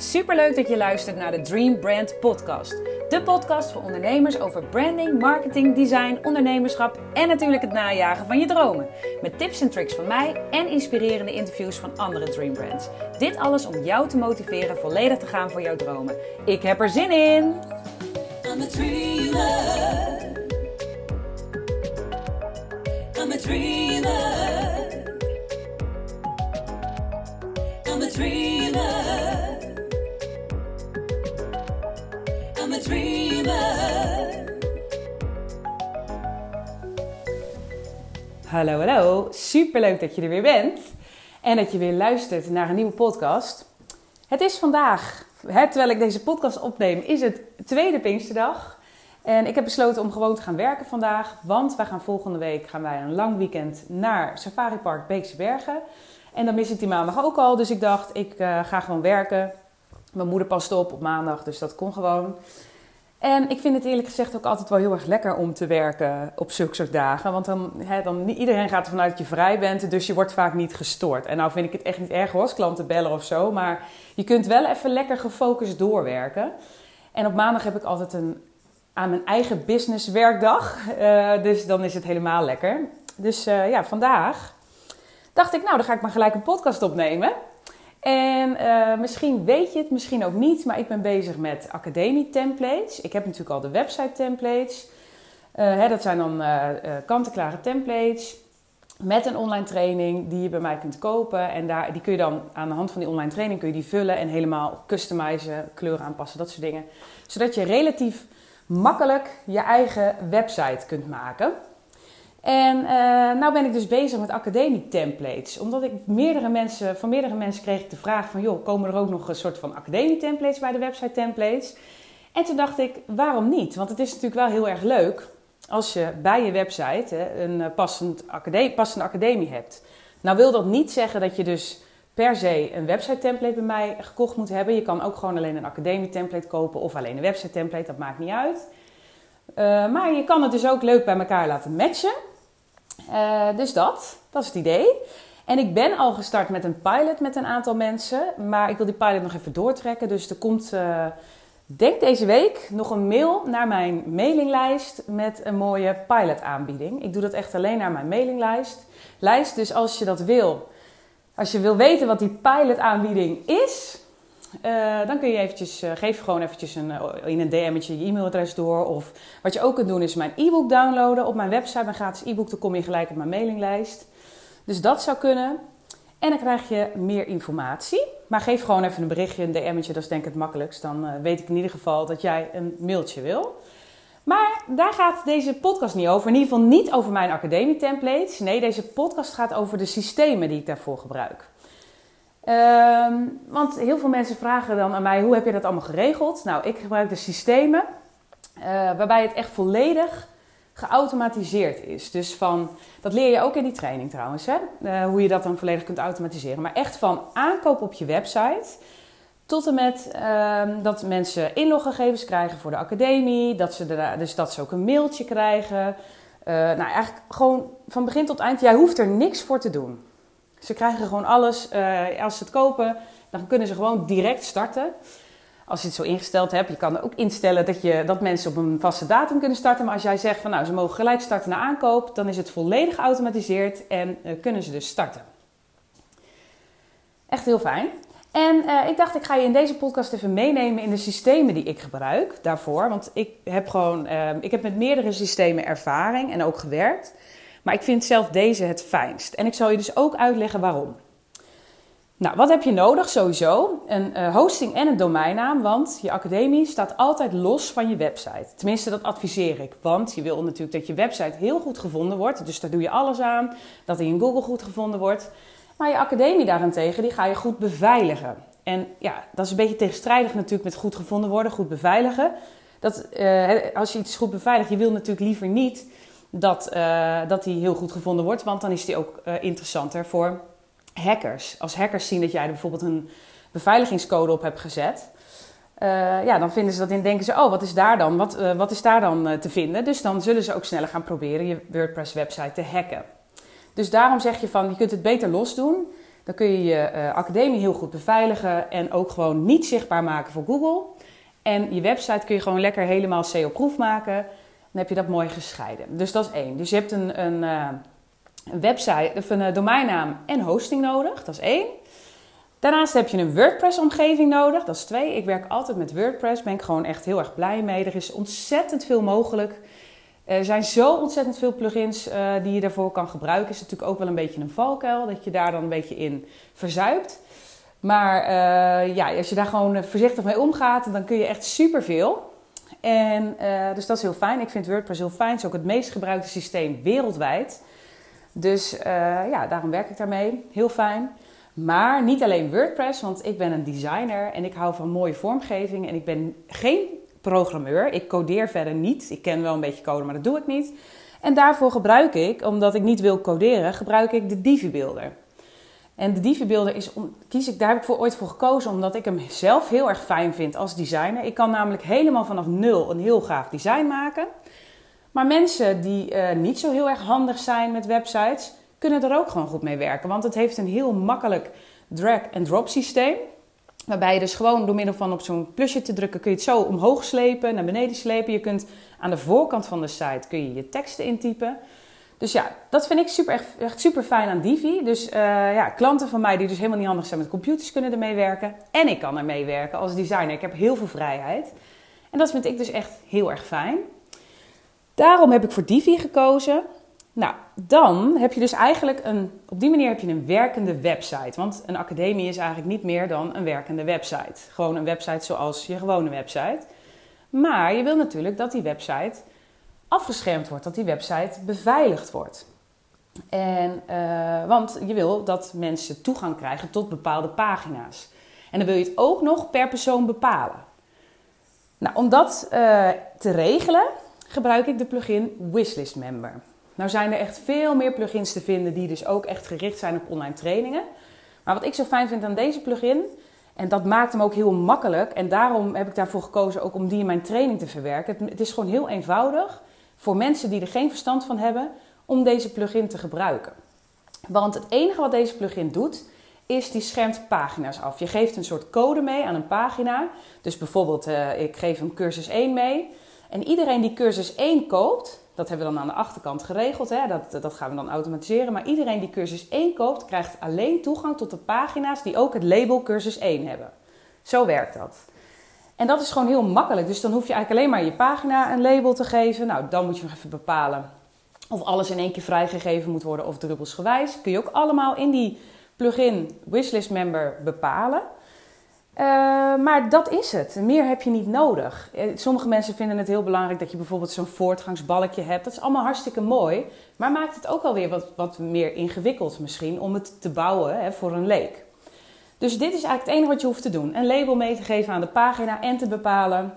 Superleuk dat je luistert naar de Dream Brand Podcast. De podcast voor ondernemers over branding, marketing, design, ondernemerschap en natuurlijk het najagen van je dromen. Met tips en tricks van mij en inspirerende interviews van andere Dream Brands. Dit alles om jou te motiveren volledig te gaan voor jouw dromen. Ik heb er zin in! I'm a dreamer. I'm a dreamer. I'm a dreamer. Hallo, hallo. Superleuk dat je er weer bent. En dat je weer luistert naar een nieuwe podcast. Het is vandaag, hè, terwijl ik deze podcast opneem, is het tweede Pinksterdag. En ik heb besloten om gewoon te gaan werken vandaag. Want wij gaan volgende week gaan wij een lang weekend naar Safari Park Beekse Bergen. En dan mis ik die maandag ook al. Dus ik dacht, ik eh, ga gewoon werken. Mijn moeder past op op maandag, dus dat kon gewoon. En ik vind het eerlijk gezegd ook altijd wel heel erg lekker om te werken op zulke soort dagen. Want dan, hè, dan iedereen gaat ervan uit dat je vrij bent, dus je wordt vaak niet gestoord. En nou vind ik het echt niet erg als klanten bellen of zo. Maar je kunt wel even lekker gefocust doorwerken. En op maandag heb ik altijd een aan mijn eigen business werkdag. Eh, dus dan is het helemaal lekker. Dus eh, ja, vandaag dacht ik, nou dan ga ik maar gelijk een podcast opnemen. En eh, misschien weet je het, misschien ook niet, maar ik ben bezig met academie templates. Ik heb natuurlijk al de website templates. Eh, dat zijn dan uh, kant-en-klare templates met een online training die je bij mij kunt kopen. En daar, die kun je dan aan de hand van die online training kun je die vullen en helemaal customizen, kleuren aanpassen, dat soort dingen. Zodat je relatief makkelijk je eigen website kunt maken. En uh, nou ben ik dus bezig met academie templates. Omdat ik meerdere mensen, van meerdere mensen kreeg ik de vraag van... joh, komen er ook nog een soort van academie templates bij de website templates? En toen dacht ik, waarom niet? Want het is natuurlijk wel heel erg leuk als je bij je website een passend academie, passende academie hebt. Nou wil dat niet zeggen dat je dus per se een website template bij mij gekocht moet hebben. Je kan ook gewoon alleen een academie template kopen of alleen een website template, dat maakt niet uit. Uh, maar je kan het dus ook leuk bij elkaar laten matchen. Uh, dus dat, dat is het idee. En ik ben al gestart met een pilot met een aantal mensen. Maar ik wil die pilot nog even doortrekken. Dus er komt, uh, denk deze week, nog een mail naar mijn mailinglijst met een mooie pilot aanbieding. Ik doe dat echt alleen naar mijn mailinglijst. Lijst, dus als je dat wil, als je wil weten wat die pilot aanbieding is, uh, dan kun je eventjes, uh, geef gewoon eventjes een, uh, in een DM'tje je e-mailadres door. Of wat je ook kunt doen is mijn e-book downloaden op mijn website. Mijn gratis e-book, dan kom je gelijk op mijn mailinglijst. Dus dat zou kunnen. En dan krijg je meer informatie. Maar geef gewoon even een berichtje, een DM'tje, dat is denk ik het makkelijkst. Dan weet ik in ieder geval dat jij een mailtje wil. Maar daar gaat deze podcast niet over. In ieder geval niet over mijn academie templates. Nee, deze podcast gaat over de systemen die ik daarvoor gebruik. Um, want heel veel mensen vragen dan aan mij: hoe heb je dat allemaal geregeld? Nou, ik gebruik de systemen uh, waarbij het echt volledig geautomatiseerd is. Dus van, dat leer je ook in die training trouwens, hè? Uh, hoe je dat dan volledig kunt automatiseren. Maar echt van aankoop op je website tot en met uh, dat mensen inloggegevens krijgen voor de academie, dat ze dus dat ze ook een mailtje krijgen. Uh, nou, eigenlijk gewoon van begin tot eind. Jij hoeft er niks voor te doen. Ze krijgen gewoon alles. Uh, als ze het kopen, dan kunnen ze gewoon direct starten. Als je het zo ingesteld hebt, je kan ook instellen dat, je, dat mensen op een vaste datum kunnen starten. Maar als jij zegt van nou, ze mogen gelijk starten na aankoop, dan is het volledig geautomatiseerd en uh, kunnen ze dus starten. Echt heel fijn. En uh, ik dacht, ik ga je in deze podcast even meenemen in de systemen die ik gebruik daarvoor. Want ik heb gewoon, ik heb met meerdere systemen ervaring en ook gewerkt. Maar ik vind zelf deze het fijnst. En ik zal je dus ook uitleggen waarom. Nou, wat heb je nodig? Sowieso een uh, hosting en een domeinnaam, want je academie staat altijd los van je website. Tenminste, dat adviseer ik, want je wil natuurlijk dat je website heel goed gevonden wordt. Dus daar doe je alles aan, dat hij in Google goed gevonden wordt. Maar je academie daarentegen, die ga je goed beveiligen. En ja, dat is een beetje tegenstrijdig natuurlijk met goed gevonden worden, goed beveiligen. Dat, uh, als je iets goed beveiligt, je wil natuurlijk liever niet dat, uh, dat die heel goed gevonden wordt. Want dan is die ook uh, interessanter voor hackers. Als hackers zien dat jij er bijvoorbeeld een beveiligingscode op hebt gezet. Uh, ja, dan vinden ze dat in, denken ze, oh, wat is daar dan? Wat, wat is daar dan te vinden? Dus dan zullen ze ook sneller gaan proberen je WordPress website te hacken. Dus daarom zeg je van, je kunt het beter los doen. Dan kun je je eh, academie heel goed beveiligen en ook gewoon niet zichtbaar maken voor Google. En je website kun je gewoon lekker helemaal SEO-proof maken. Dan heb je dat mooi gescheiden. Dus dat is één. Dus je hebt een, een, eh, website een eh, domeinnaam en hosting nodig. Dat is één. Daarnaast heb je een WordPress-omgeving nodig. Dat is twee. Ik werk altijd met WordPress. Ben ik gewoon echt heel erg blij mee. Er is ontzettend veel mogelijk. Er zijn zo ontzettend veel plugins uh, die je daarvoor kan gebruiken. Is natuurlijk ook wel een beetje een valkuil dat je daar dan een beetje in verzuipt. Maar ja, als je daar gewoon voorzichtig mee omgaat, dan kun je echt superveel. En uh, dus dat is heel fijn. Ik vind WordPress heel fijn. Het is ook het meest gebruikte systeem wereldwijd. Dus ja, daarom werk ik daarmee. Heel fijn. Maar niet alleen WordPress, want ik ben een designer en ik hou van mooie vormgeving. En ik ben geen programmeur. Ik codeer verder niet. Ik ken wel een beetje code, maar dat doe ik niet. En daarvoor gebruik ik, omdat ik niet wil coderen, gebruik ik de Divi Builder. En de Divi Builder is, kies ik, daar heb ik voor, ooit voor gekozen, omdat ik hem zelf heel erg fijn vind als designer. Ik kan namelijk helemaal vanaf nul een heel gaaf design maken. Maar mensen die uh, niet zo heel erg handig zijn met websites, kunnen er ook gewoon goed mee werken. Want het heeft een heel makkelijk drag-and-drop systeem. Waarbij je dus gewoon door middel van op zo'n plusje te drukken kun je het zo omhoog slepen, naar beneden slepen. Je kunt aan de voorkant van de site kun je je teksten intypen. Dus ja, dat vind ik super, echt, super fijn aan Divi. Dus uh, ja, klanten van mij die dus helemaal niet handig zijn met computers kunnen ermee werken. En ik kan ermee werken als designer. Ik heb heel veel vrijheid. En dat vind ik dus echt heel erg fijn. Daarom heb ik voor Divi gekozen. Nou, dan heb je dus eigenlijk een, op die manier heb je een werkende website. Want een academie is eigenlijk niet meer dan een werkende website. Gewoon een website zoals je gewone website. Maar je wil natuurlijk dat die website afgeschermd wordt, dat die website beveiligd wordt. En, uh, want je wil dat mensen toegang krijgen tot bepaalde pagina's. En dan wil je het ook nog per persoon bepalen. Nou, om dat uh, te regelen gebruik ik de plugin Wishlist Member. Nou zijn er echt veel meer plugins te vinden die dus ook echt gericht zijn op online trainingen. Maar wat ik zo fijn vind aan deze plugin, en dat maakt hem ook heel makkelijk, en daarom heb ik daarvoor gekozen ook om die in mijn training te verwerken. Het is gewoon heel eenvoudig voor mensen die er geen verstand van hebben om deze plugin te gebruiken. Want het enige wat deze plugin doet, is die schermt pagina's af. Je geeft een soort code mee aan een pagina. Dus bijvoorbeeld, uh, ik geef hem cursus 1 mee. En iedereen die cursus 1 koopt, dat hebben we dan aan de achterkant geregeld. Hè? Dat, dat gaan we dan automatiseren. Maar iedereen die cursus 1 koopt, krijgt alleen toegang tot de pagina's die ook het label cursus 1 hebben. Zo werkt dat. En dat is gewoon heel makkelijk. Dus dan hoef je eigenlijk alleen maar je pagina een label te geven. Nou, dan moet je nog even bepalen of alles in één keer vrijgegeven moet worden of druppelsgewijs. Kun je ook allemaal in die plugin Wishlist Member bepalen. Uh, maar dat is het. Meer heb je niet nodig. Eh, sommige mensen vinden het heel belangrijk dat je bijvoorbeeld zo'n voortgangsbalkje hebt. Dat is allemaal hartstikke mooi. Maar maakt het ook alweer wat, wat meer ingewikkeld misschien om het te bouwen hè, voor een leek. Dus dit is eigenlijk het enige wat je hoeft te doen. Een label mee te geven aan de pagina en te bepalen...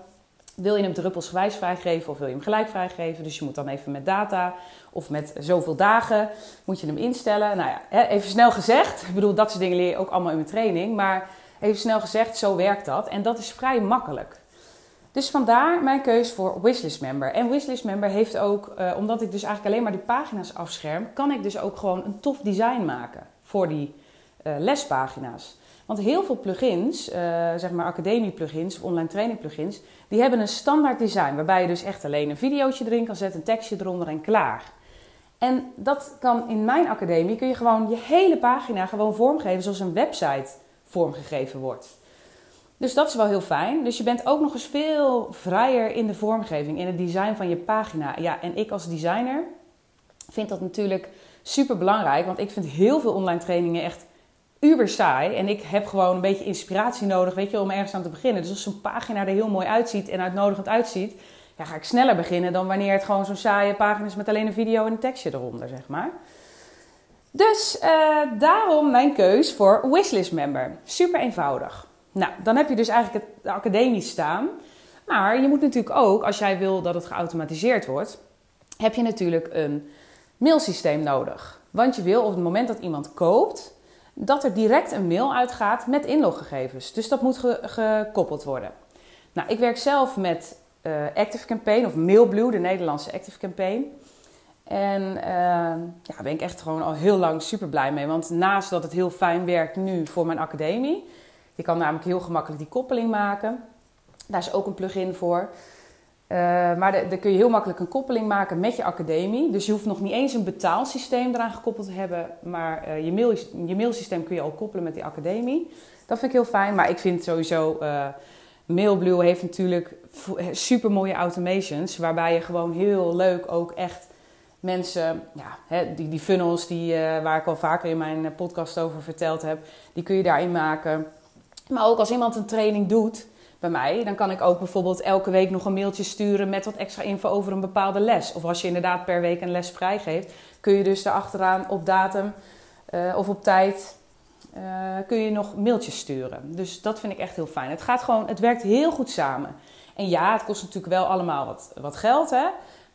wil je hem druppelsgewijs vrijgeven of wil je hem gelijk vrijgeven? Dus je moet dan even met data of met zoveel dagen moet je hem instellen. Nou ja, even snel gezegd. Ik bedoel, dat soort dingen leer je ook allemaal in mijn training. Maar even snel gezegd, zo werkt dat. En dat is vrij makkelijk. Dus vandaar mijn keus voor Wishlist Member. En Wishlist Member heeft ook, uh, omdat ik dus eigenlijk alleen maar die pagina's afscherm, kan ik dus ook gewoon een tof design maken voor die uh, lespagina's. Want heel veel plugins, uh, zeg maar academie plugins of online training plugins, die hebben een standaard design waarbij je dus echt alleen een videootje erin kan zetten, een tekstje eronder en klaar. En dat kan in mijn academie, kun je gewoon je hele pagina gewoon vormgeven zoals een website vormgegeven wordt. Dus dat is wel heel fijn. Dus je bent ook nog eens veel vrijer in de vormgeving, in het design van je pagina. Ja, en ik als designer vind dat natuurlijk super belangrijk, want ik vind heel veel online trainingen echt uber saai. En ik heb gewoon een beetje inspiratie nodig, weet je, om ergens aan te beginnen. Dus als zo'n pagina er heel mooi uitziet en uitnodigend uitziet, ja, ga ik sneller beginnen dan wanneer het gewoon zo'n saaie pagina is met alleen een video en een tekstje eronder, zeg maar. Dus uh, daarom mijn keus voor Wishlist Member. Super eenvoudig. Nou, dan heb je dus eigenlijk het academie staan. Maar je moet natuurlijk ook, als jij wil dat het geautomatiseerd wordt, heb je natuurlijk een mailsysteem nodig. Want je wil op het moment dat iemand koopt, dat er direct een mail uitgaat met inloggegevens. Dus dat moet ge gekoppeld worden. Nou, ik werk zelf met uh, Active Campaign of Mailblue, de Nederlandse Active Campaign. En eh, ja, daar ben ik echt gewoon al heel lang super blij mee. Want naast dat het heel fijn werkt nu voor mijn academie, je kan namelijk heel gemakkelijk die koppeling maken. Daar is ook een plugin voor. Uh, maar daar kun je heel makkelijk een koppeling maken met je academie. Dus je hoeft nog niet eens een betaalsysteem eraan gekoppeld te hebben. Maar uh, je, mail, je mailsysteem kun je al koppelen met die academie. Dat vind ik heel fijn. Maar ik vind sowieso... Uh, Mailblue heeft natuurlijk super mooie automations. Waarbij je gewoon heel leuk ook echt mensen... Ja, hè, die, die funnels die, waar ik al vaker in mijn podcast over verteld heb. Die kun je daarin maken. Maar ook als iemand een training doet bij mij, dan kan ik ook bijvoorbeeld elke week nog een mailtje sturen met wat extra info over een bepaalde les. Of als je inderdaad per week een les vrijgeeft, kun je dus erachteraan op datum uh, of op tijd uh, kun je nog mailtjes sturen. Dus dat vind ik echt heel fijn. Het gaat gewoon, het werkt heel goed samen. En ja, het kost natuurlijk wel allemaal wat, wat geld, hè.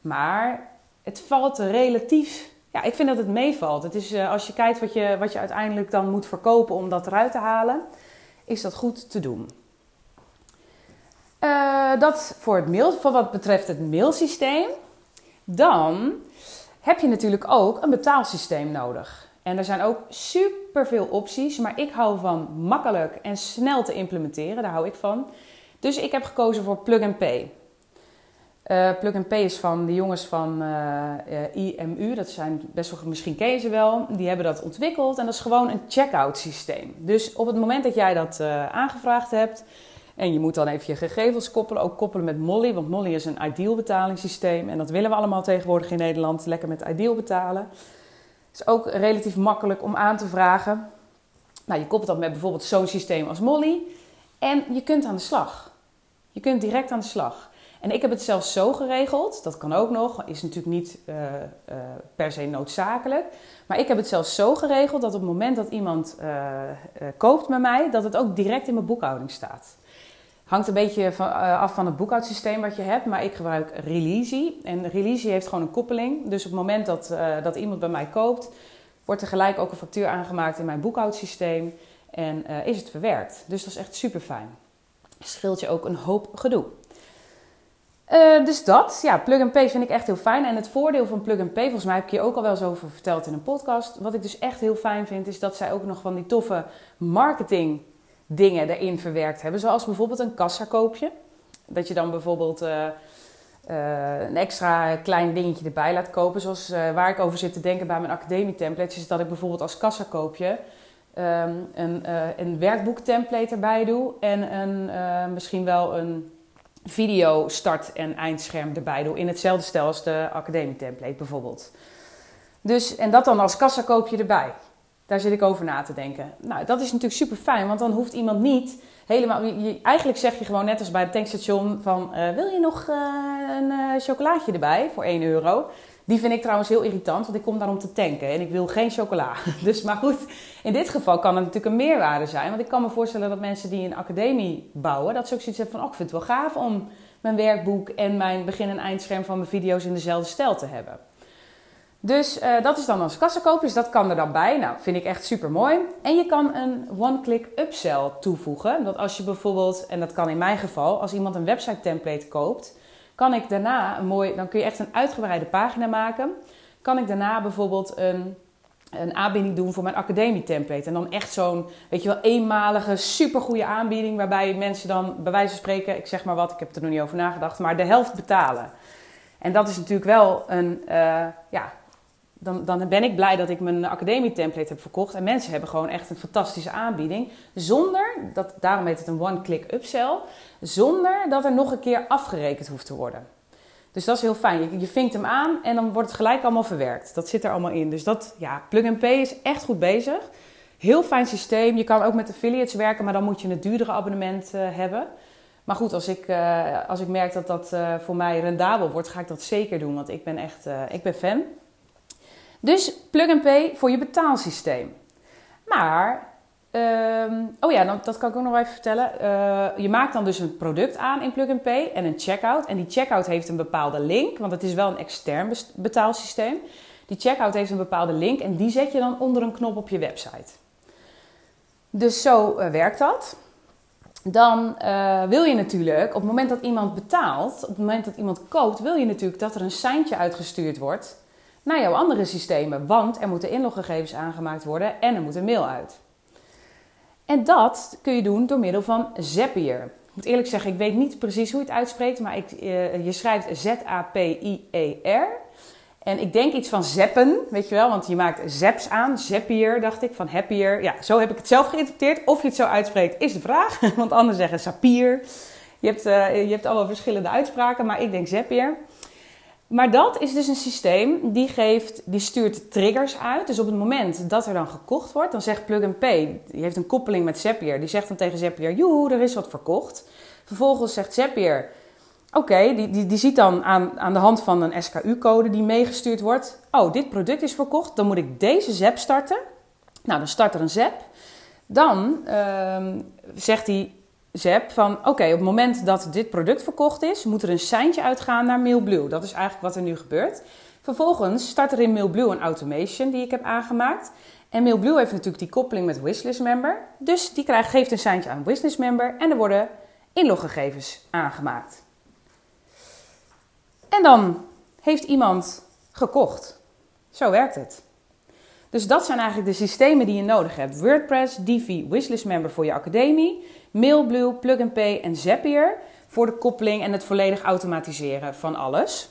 Maar het valt relatief ja, ik vind dat het meevalt. Het is, uh, als je kijkt wat je, wat je uiteindelijk dan moet verkopen om dat eruit te halen, is dat goed te doen. Uh, dat voor, het mail, voor wat betreft het mailsysteem. Dan heb je natuurlijk ook een betaalsysteem nodig. En er zijn ook superveel opties, maar ik hou van makkelijk en snel te implementeren. Daar hou ik van. Dus ik heb gekozen voor Plug and Pay. Uh, Plug and Pay is van de jongens van uh, IMU. Dat zijn best wel, misschien ken ze wel. Die hebben dat ontwikkeld en dat is gewoon een checkout systeem. Dus op het moment dat jij dat aangevraagd hebt, en je moet dan even je gegevens koppelen, ook koppelen met Molly, want Molly is een ideal betalingssysteem en dat willen we allemaal tegenwoordig in Nederland, lekker met ideal betalen. Is ook relatief makkelijk om aan te vragen. Nou, je koppelt dat met bijvoorbeeld zo'n systeem als Molly en je kunt aan de slag. Je kunt direct aan de slag. En ik heb het zelfs zo geregeld, dat kan ook nog, is natuurlijk niet uh, uh, per se noodzakelijk. Maar ik heb het zelfs zo geregeld dat op het moment dat iemand uh, koopt met mij, dat het ook direct in mijn boekhouding staat. Hangt een beetje uh, af van het boekhoudsysteem wat je hebt, maar ik gebruik Releasy. En Releasy heeft gewoon een koppeling. Dus op het moment dat, uh, dat iemand bij mij koopt, wordt er gelijk ook een factuur aangemaakt in mijn boekhoudsysteem en uh, is het verwerkt. Dus dat is echt super fijn. Scheelt je ook een hoop gedoe. dus dat, ja, Plug and Pay vind ik echt heel fijn. En het voordeel van Plug and Pay, volgens mij heb ik je ook al wel eens over verteld in een podcast. Wat ik dus echt heel fijn vind, is dat zij ook nog van die toffe marketing dingen erin verwerkt hebben. Zoals bijvoorbeeld een kassakoopje. Dat je dan bijvoorbeeld uh, uh, een extra klein dingetje erbij laat kopen. Zoals uh, waar ik over zit te denken bij mijn academie templates. Is dat ik bijvoorbeeld als kassakoopje um, een, een werkboek template erbij doe. En een, misschien wel een video start- en eindscherm erbij doe. In hetzelfde stijl als de academie template bijvoorbeeld. Dus, en dat dan als kassakoopje erbij. Daar zit ik over na te denken. Nou, dat is natuurlijk super fijn, want dan hoeft iemand niet helemaal. Je, eigenlijk zeg je gewoon net als bij het tankstation: van uh, wil je nog uh, een uh, chocolaatje erbij voor 1 euro? Die vind ik trouwens heel irritant, want ik kom daar om te tanken en ik wil geen chocola. Dus, maar goed, in dit geval kan het natuurlijk een meerwaarde zijn. Want ik kan me voorstellen dat mensen die een academie bouwen, dat ze ook zoiets hebben van: oh, ik vind het wel gaaf om mijn werkboek en mijn begin- en eindscherm van mijn video's in dezelfde stijl te hebben. Dus uh, dat is dan als kassakoop, dus dat kan er dan bij. Nou, vind ik echt super mooi. En je kan een one-click upsell toevoegen. Dat als je bijvoorbeeld, en dat kan in mijn geval, als iemand een website template koopt, kan ik daarna een mooi, dan kun je echt een uitgebreide pagina maken. Kan ik daarna bijvoorbeeld een, een aanbieding doen voor mijn academie template. En dan echt zo'n, weet je wel, eenmalige, supergoeie aanbieding. Waarbij mensen dan, bij wijze van spreken, ik zeg maar wat, ik heb er nog niet over nagedacht, maar de helft betalen. En dat is natuurlijk wel een, uh, ja, dan, dan ben ik blij dat ik mijn academie template heb verkocht. En mensen hebben gewoon echt een fantastische aanbieding. Zonder, dat, daarom heet het een one-click upsell. Zonder dat er nog een keer afgerekend hoeft te worden. Dus dat is heel fijn. Je, vinkt hem aan en dan wordt het gelijk allemaal verwerkt. Dat zit er allemaal in. Dus dat, ja, Plug Pay is echt goed bezig. Heel fijn systeem. Je kan ook met affiliates werken, maar dan moet je een duurdere abonnement uh, hebben. Maar goed, als ik, uh, als ik merk dat dat uh, voor mij rendabel wordt, ga ik dat zeker doen. Want ik ben echt ik ben fan. Dus plug and pay voor je betaalsysteem. Maar, um, oh ja, dat kan ik ook nog even vertellen. Uh, je maakt dan dus een product aan in plug and pay en een checkout. En die checkout heeft een bepaalde link, want het is wel een extern betaalsysteem. Die checkout heeft een bepaalde link en die zet je dan onder een knop op je website. Dus zo uh, werkt dat. Dan uh, wil je natuurlijk, op het moment dat iemand betaalt, op het moment dat iemand koopt, wil je natuurlijk dat er een seintje uitgestuurd wordt naar jouw andere systemen. Want er moeten inloggegevens aangemaakt worden en er moet een mail uit. En dat kun je doen door middel van Zapier. Ik moet eerlijk zeggen, ik weet niet precies hoe je het uitspreekt, maar ik, eh, je schrijft Z-A-P-I-E-R. En ik denk iets van zeppen, weet je wel, want je maakt zeps aan, Zapier, dacht ik, van happier. Ja, zo heb ik het zelf geïnterpreteerd. Of je het zo uitspreekt, is de vraag. Want anderen zeggen sapier. Je hebt, uh, je hebt allemaal verschillende uitspraken, maar ik denk Zapier. Maar dat is dus een systeem die, geeft, die stuurt triggers uit. Dus op het moment dat er dan gekocht wordt, dan zegt Plug and Pay, die heeft een koppeling met Zapier, die zegt dan tegen Zapier, joe, er is wat verkocht. Vervolgens zegt Zapier, oké, die, die, die ziet dan aan, aan de hand van een SKU-code die meegestuurd wordt, oh, dit product is verkocht, dan moet ik deze zap starten. Nou, dan start er een zap. Dan ehm, zegt hij, Zep van oké, op het moment dat dit product verkocht is, moet er een seintje uitgaan naar Mailblue. Dat is eigenlijk wat er nu gebeurt. Vervolgens start er in Mailblue een automation die ik heb aangemaakt. En Mailblue heeft natuurlijk die koppeling met Wishlist Member. Dus die krijgt, geeft een seintje aan Wishlist Member en er worden inloggegevens aangemaakt. En dan heeft iemand gekocht. Zo werkt het. Dus dat zijn eigenlijk de systemen die je nodig hebt. WordPress, Divi, Wishlist Member voor je academie, Mailblue, Plug and Pay en Zapier voor de koppeling en het volledig automatiseren van alles.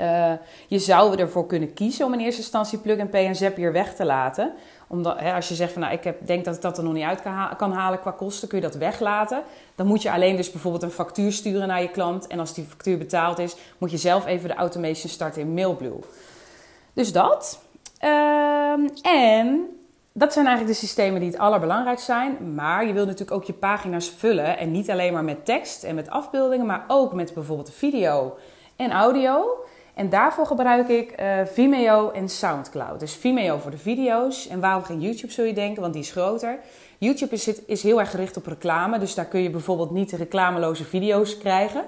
Uh, je zou ervoor kunnen kiezen om in eerste instantie Plug and Pay en Zapier weg te laten. Omdat, hè, als je zegt van nou, ik heb, denk dat ik dat er nog niet uit kan, ha kan halen qua kosten, kun je dat weglaten. Dan moet je alleen dus bijvoorbeeld een factuur sturen naar je klant. En als die factuur betaald is, moet je zelf even de automation starten in Mailblue. Dus dat. Ehm, en dat zijn eigenlijk de systemen die het allerbelangrijkst zijn. Maar je wilt natuurlijk ook je pagina's vullen. En niet alleen maar met tekst en met afbeeldingen, maar ook met bijvoorbeeld video en audio. En daarvoor gebruik ik uh, Vimeo en Soundcloud. Dus Vimeo voor de video's. En waarom geen YouTube zul je denken, want die is groter. YouTube is, is heel erg gericht op reclame. Dus daar kun je bijvoorbeeld niet reclameloze video's krijgen.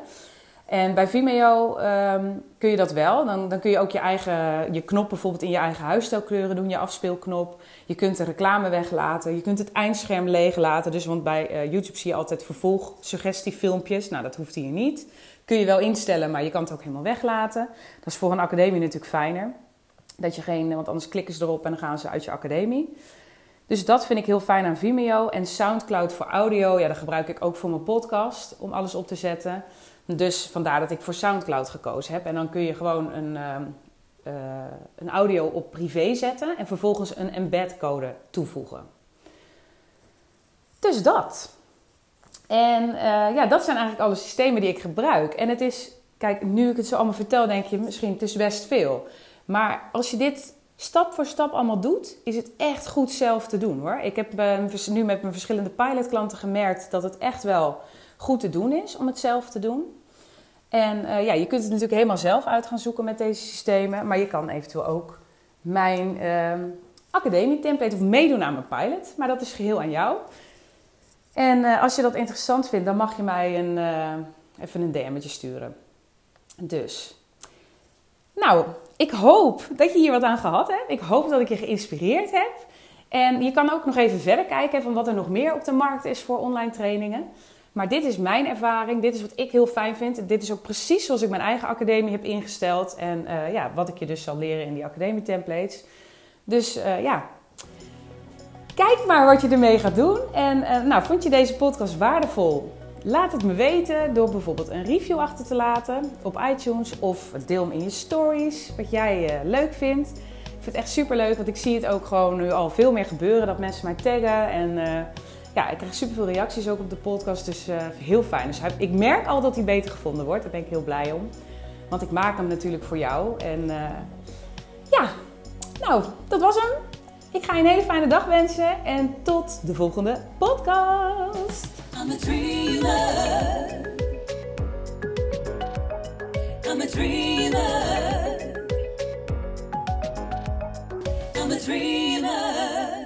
En bij Vimeo um, kun je dat wel. Dan, dan kun je ook je eigen je knop bijvoorbeeld in je eigen huisstijlkleuren doen, je afspeelknop. Je kunt de reclame weglaten. Je kunt het eindscherm leeg laten. Dus want bij uh, YouTube zie je altijd vervolg suggestiefilmpjes. Nou, dat hoeft hier niet. Kun je wel instellen, maar je kan het ook helemaal weglaten. Dat is voor een academie natuurlijk fijner. Dat je geen, want anders klikken ze erop en dan gaan ze uit je academie. Dus dat vind ik heel fijn aan Vimeo. En Soundcloud voor audio, ja, dat gebruik ik ook voor mijn podcast om alles op te zetten. Dus vandaar dat ik voor SoundCloud gekozen heb. En dan kun je gewoon een, uh, een audio op privé zetten en vervolgens een embed code toevoegen. Dus dat. En uh, ja, dat zijn eigenlijk alle systemen die ik gebruik. En het is, kijk, nu ik het zo allemaal vertel, denk je misschien het is best veel. Maar als je dit stap voor stap allemaal doet, is het echt goed zelf te doen hoor. Ik heb uh, nu met mijn verschillende pilotklanten gemerkt dat het echt wel goed te doen is om het zelf te doen. En uh, ja, je kunt het natuurlijk helemaal zelf uit gaan zoeken met deze systemen. Maar je kan eventueel ook mijn uh, academie template of meedoen aan mijn pilot. Maar dat is geheel aan jou. En uh, als je dat interessant vindt, dan mag je mij een, uh, even een DM'tje sturen. Dus. Nou, ik hoop dat je hier wat aan gehad hebt. Ik hoop dat ik je geïnspireerd heb. En je kan ook nog even verder kijken van wat er nog meer op de markt is voor online trainingen. Maar dit is mijn ervaring, dit is wat ik heel fijn vind. Dit is ook precies zoals ik mijn eigen academie heb ingesteld. En uh, ja, wat ik je dus zal leren in die academie templates. Dus uh, ja, kijk maar wat je ermee gaat doen. En uh, nou, vond je deze podcast waardevol? Laat het me weten door bijvoorbeeld een review achter te laten op iTunes. Of deel hem in je stories, wat jij leuk vindt. Ik vind het echt super leuk, want ik zie het ook gewoon nu al veel meer gebeuren. Dat mensen mij taggen en ja, ik krijg superveel reacties ook op de podcast. Dus uh, heel fijn. Dus ik merk al dat hij beter gevonden wordt. Daar ben ik heel blij om. Want ik maak hem natuurlijk voor jou. En uh, ja, nou, dat was hem. Ik ga je een hele fijne dag wensen. En tot de volgende podcast. I'm a dreamer. I'm a dreamer. I'm a dreamer.